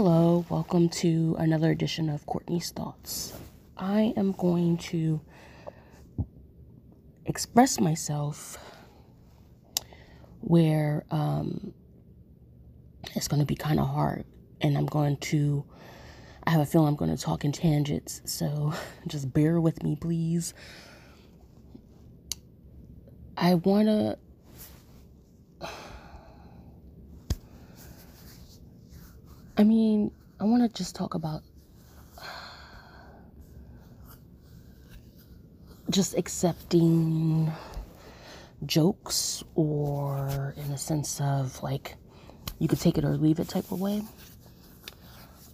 Hello, welcome to another edition of Courtney's Thoughts. I am going to express myself where um, it's going to be kind of hard, and I'm going to. I have a feeling I'm going to talk in tangents, so just bear with me, please. I want to I mean, I want to just talk about just accepting jokes or in a sense of like you could take it or leave it type of way.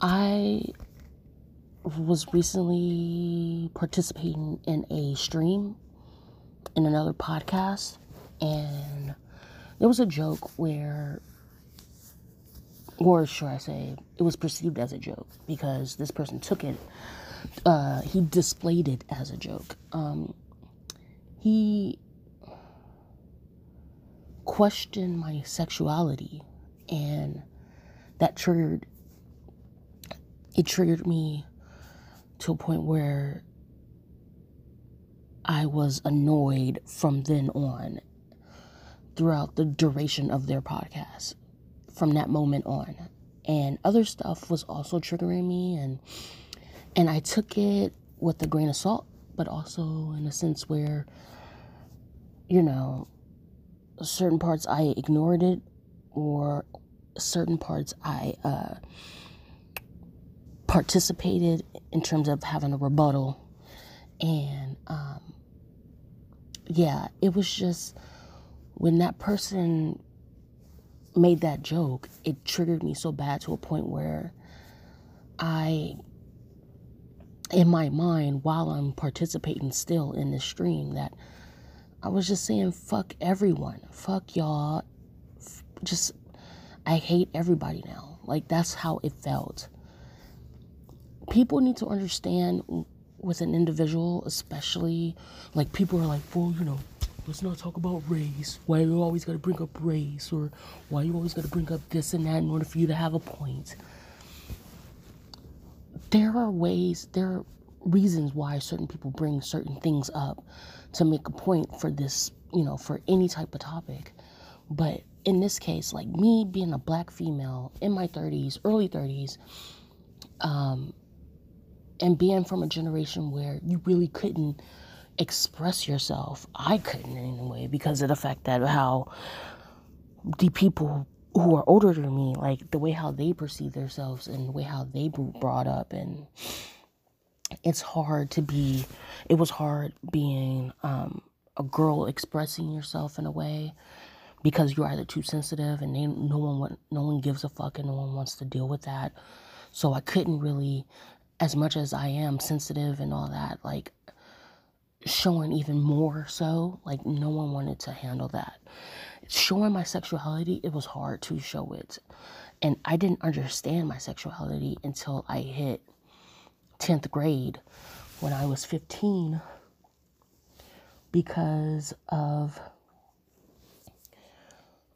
I was recently participating in a stream in another podcast and there was a joke where or should I say, it was perceived as a joke because this person took it, uh, he displayed it as a joke. Um, he questioned my sexuality, and that triggered, it triggered me to a point where I was annoyed from then on throughout the duration of their podcast from that moment on. And other stuff was also triggering me and and I took it with a grain of salt, but also in a sense where you know, certain parts I ignored it or certain parts I uh, participated in terms of having a rebuttal. And um, yeah, it was just when that person made that joke, it triggered me so bad to a point where I, in my mind, while I'm participating still in this stream, that I was just saying, fuck everyone, fuck y'all, just, I hate everybody now. Like, that's how it felt. People need to understand with an individual, especially, like, people are like, well, you know, let's not talk about race. Why are you always got to bring up race, or why are you always got to bring up this and that in order for you to have a point. There are ways, there are reasons why certain people bring certain things up to make a point for this, you know, for any type of topic. But in this case, like me being a black female in my 30s, early 30s, um, and being from a generation where you really couldn't express yourself. I couldn't anyway because of the fact that how the people who are older than me, like the way how they perceive themselves and the way how they were brought up, and it's hard to be. It was hard being um, a girl expressing yourself in a way because you're either too sensitive and they, no one no one gives a fuck and no one wants to deal with that. So I couldn't really, as much as I am sensitive and all that, like showing even more so. Like, no one wanted to handle that. Showing my sexuality, it was hard to show it. And I didn't understand my sexuality until I hit 10th grade when I was 15 because of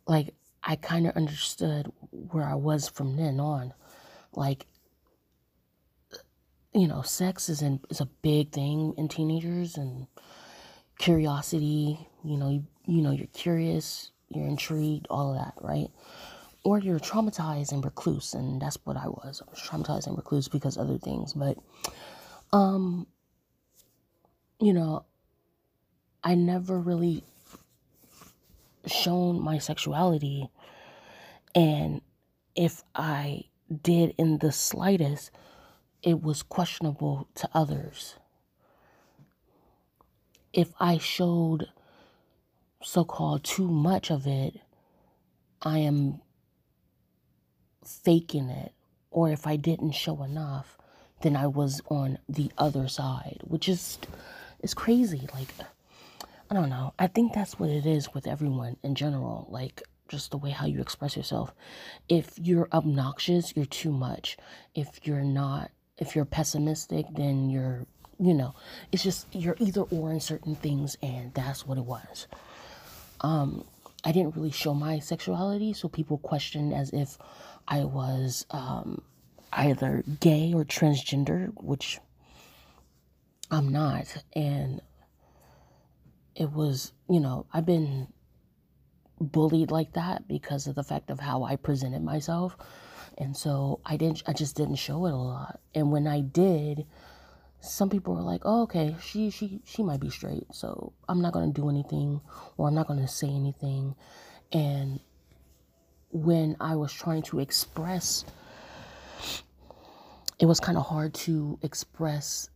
like I kind of understood where I was from then on. Like you know, sex is in, is a big thing in teenagers and curiosity, you know, you, you know, you're curious, you're intrigued, all of that, right? Or you're traumatized and recluse, and that's what I was. I was traumatized and recluse because other things, but um you know, I never really shown my sexuality and if I did in the slightest it was questionable to others. If I showed so called too much of it, I am faking it. Or if I didn't show enough, then I was on the other side, which is is crazy. Like I don't know. I think that's what it is with everyone in general. Like just the way how you express yourself. If you're obnoxious, you're too much. If you're not if you're pessimistic, then you're, you know, it's just you're either or in certain things, and that's what it was. Um, I didn't really show my sexuality, so people questioned as if I was um, either gay or transgender, which I'm not. And it was, you know, I've been bullied like that because of the fact of how I presented myself. And so I didn't I just didn't show it a lot. And when I did, some people were like, "Oh, okay, she she she might be straight." So, I'm not going to do anything or I'm not going to say anything. And when I was trying to express it was kind of hard to express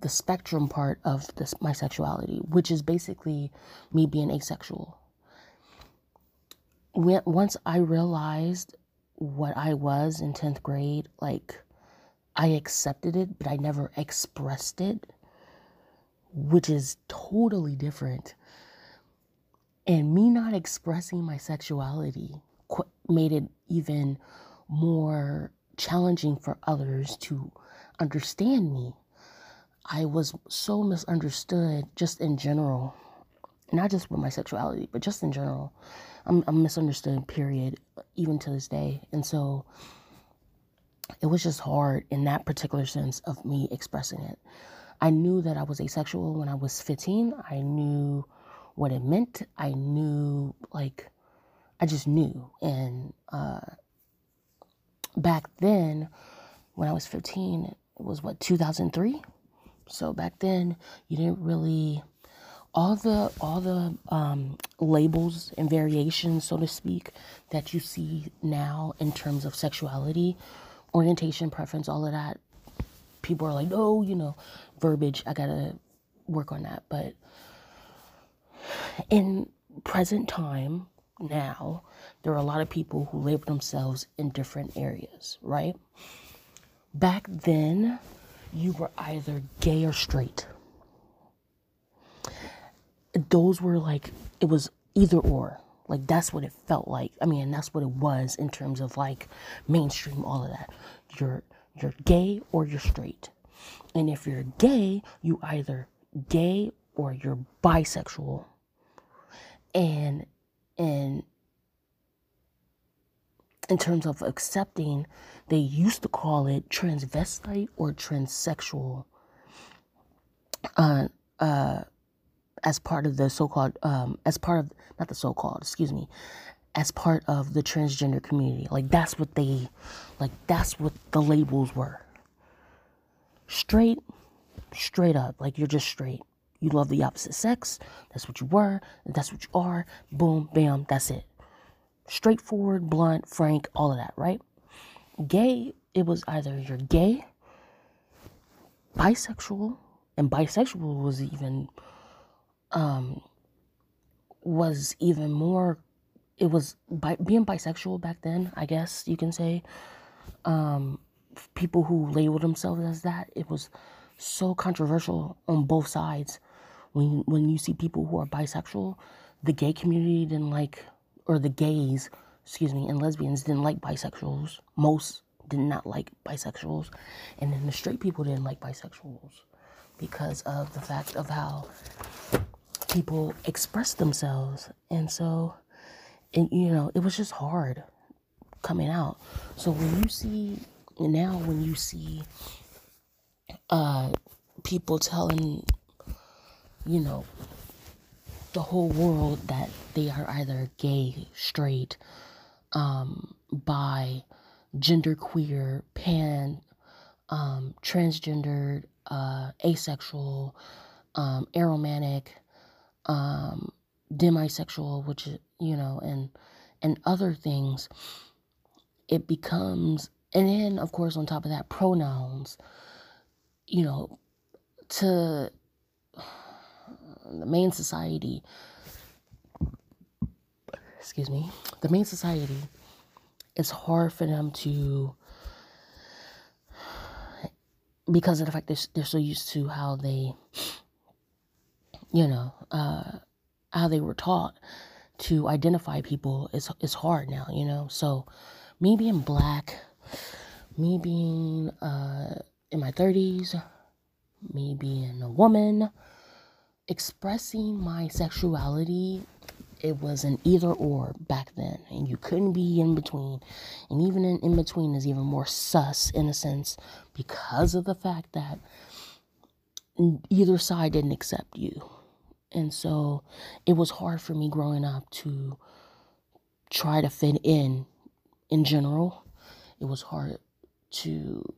the spectrum part of this my sexuality, which is basically me being asexual. When, once I realized what I was in 10th grade, like I accepted it, but I never expressed it, which is totally different. And me not expressing my sexuality made it even more challenging for others to understand me. I was so misunderstood just in general, not just with my sexuality, but just in general. I'm, I'm misunderstood, period, even to this day. And so it was just hard in that particular sense of me expressing it. I knew that I was asexual when I was 15. I knew what it meant. I knew, like, I just knew. And uh, back then, when I was 15, it was what, 2003? So back then, you didn't really all the all the um, labels and variations, so to speak, that you see now in terms of sexuality, orientation, preference, all of that. People are like, no, you know, verbiage. I gotta work on that. But in present time, now, there are a lot of people who label themselves in different areas, right? Back then, you were either gay or straight. Those were like, it was either or. Like, that's what it felt like. I mean, that's what it was in terms of like mainstream, all of that. You're, you're gay or you're straight. And if you're gay, you either gay or you're bisexual. And and in terms of accepting, they used to call it transvestite or transsexual. Uh, uh, as part of the so-called, um, as part of not the so-called, excuse me, as part of the transgender community. Like that's what they, like that's what the labels were. Straight, straight up, like you're just straight. You love the opposite sex. That's what you were. That's what you are. Boom, bam, that's it. Straightforward, blunt, frank, all of that, right? Gay, it was either you're gay, bisexual, and bisexual was even um was even more it was by being bisexual back then, I guess you can say. Um people who labeled themselves as that, it was so controversial on both sides when when you see people who are bisexual, the gay community didn't like, or the gays, excuse me, and lesbians didn't like bisexuals. Most did not like bisexuals, and then the straight people didn't like bisexuals because of the fact of how people express themselves, and so, and you know, it was just hard coming out. So when you see now, when you see uh, people telling you know, the whole world that they are either gay, straight, um, bi, genderqueer, pan, um, transgendered, uh, asexual, um, aromantic, um, demisexual, which you know, and and other things. It becomes, and then of course on top of that, pronouns. You know, to the main society excuse me the main society it's hard for them to because of the fact that they're so used to how they you know uh how they were taught to identify people is is hard now you know so me being black me being uh in my 30s me being a woman expressing my sexuality it was an either or back then, and you couldn't be in between. And even in, in between is even more sus in a sense because of the fact that either side didn't accept you. And so it was hard for me growing up to try to fit in in general. It was hard to,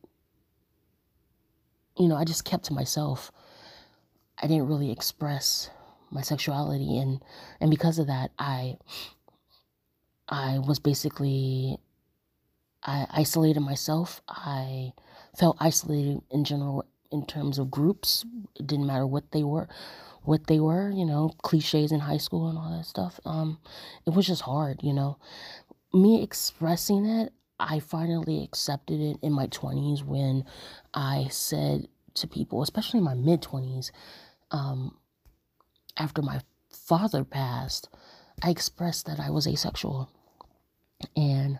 you know, I just kept to myself. I didn't really express my sexuality and and because of that I I was basically I isolated myself. I felt isolated in general in terms of groups. It didn't matter what they were, what they were, you know, cliches in high school and all that stuff. Um, it was just hard, you know. Me expressing it, I finally accepted it in my 20s when I said to people, especially in my mid 20s, um, after my father passed, I expressed that I was asexual. And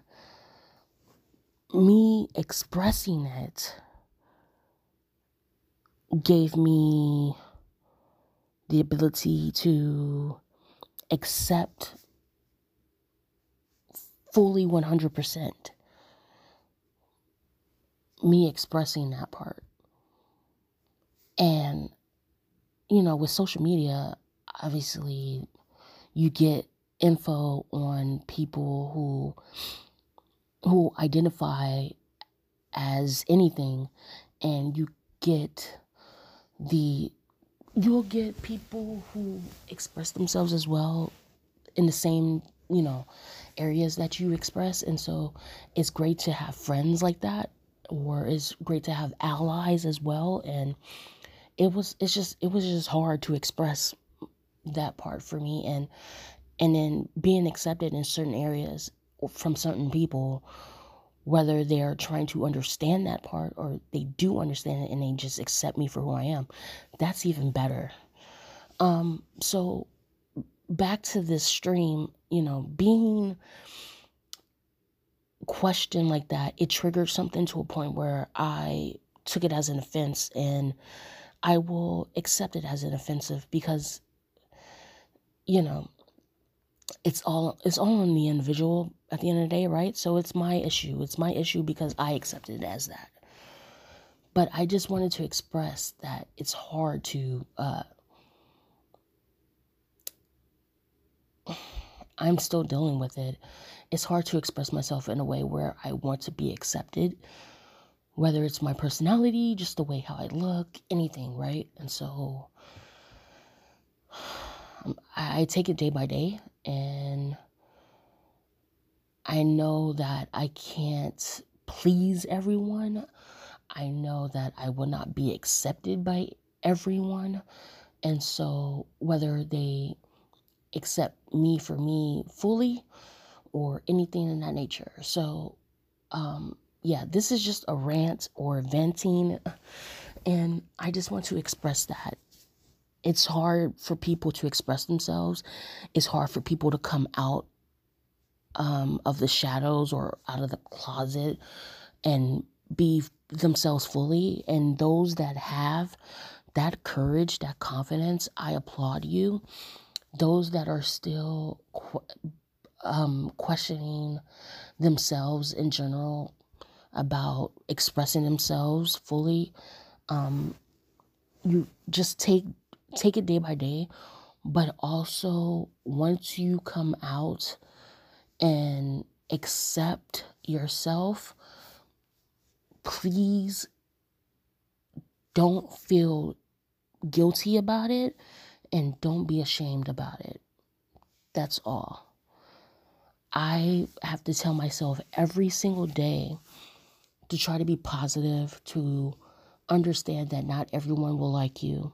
me expressing it gave me the ability to accept fully 100% me expressing that part. And, you know, with social media, obviously you get info on people who who identify as anything and you get the you'll get people who express themselves as well in the same you know areas that you express. And so it's great to have friends like that or it's great to have allies as well. And it was it's just it was just hard to express that part for me. And and then being accepted in certain areas from certain people whether they're trying to understand that part or they do understand it and they just accept me for who I am that's even better. Um so back to this stream you know being questioned like that it triggered something to a point where I took it as an offense and I will accept it as an offensive because you know, it's all it's all on the individual at the end of the day, right? So it's my issue. It's my issue because I accepted it as that. But I just wanted to express that it's hard to uh I'm still dealing with it. It's hard to express myself in a way where I want to be accepted, whether it's my personality, just the way how I look, anything, right? And so I take it day by day, and I know that I can't please everyone. I know that I will not be accepted by everyone. And so, whether they accept me for me fully or anything in that nature. So, um, yeah, this is just a rant or venting. And I just want to express that it's hard for people to express themselves. It's hard for people to come out um, of the shadows or out of the closet and be themselves fully. And those that have that courage, that confidence, I applaud you. Those that are still qu- um, questioning themselves in general about expressing themselves fully, um, you just take take it day by day, but also once you come out and accept yourself, please don't feel guilty about it and don't be ashamed about it. That's all. I have to tell myself every single day to try to be positive, to understand that not everyone will like you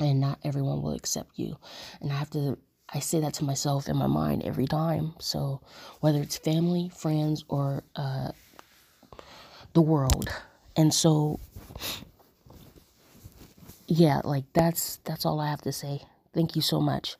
and not everyone will accept you. And I have to I say that to myself in my mind every time. So whether it's family, friends, or uh, the world, and so yeah, like that's that's all I have to say. Thank you so much.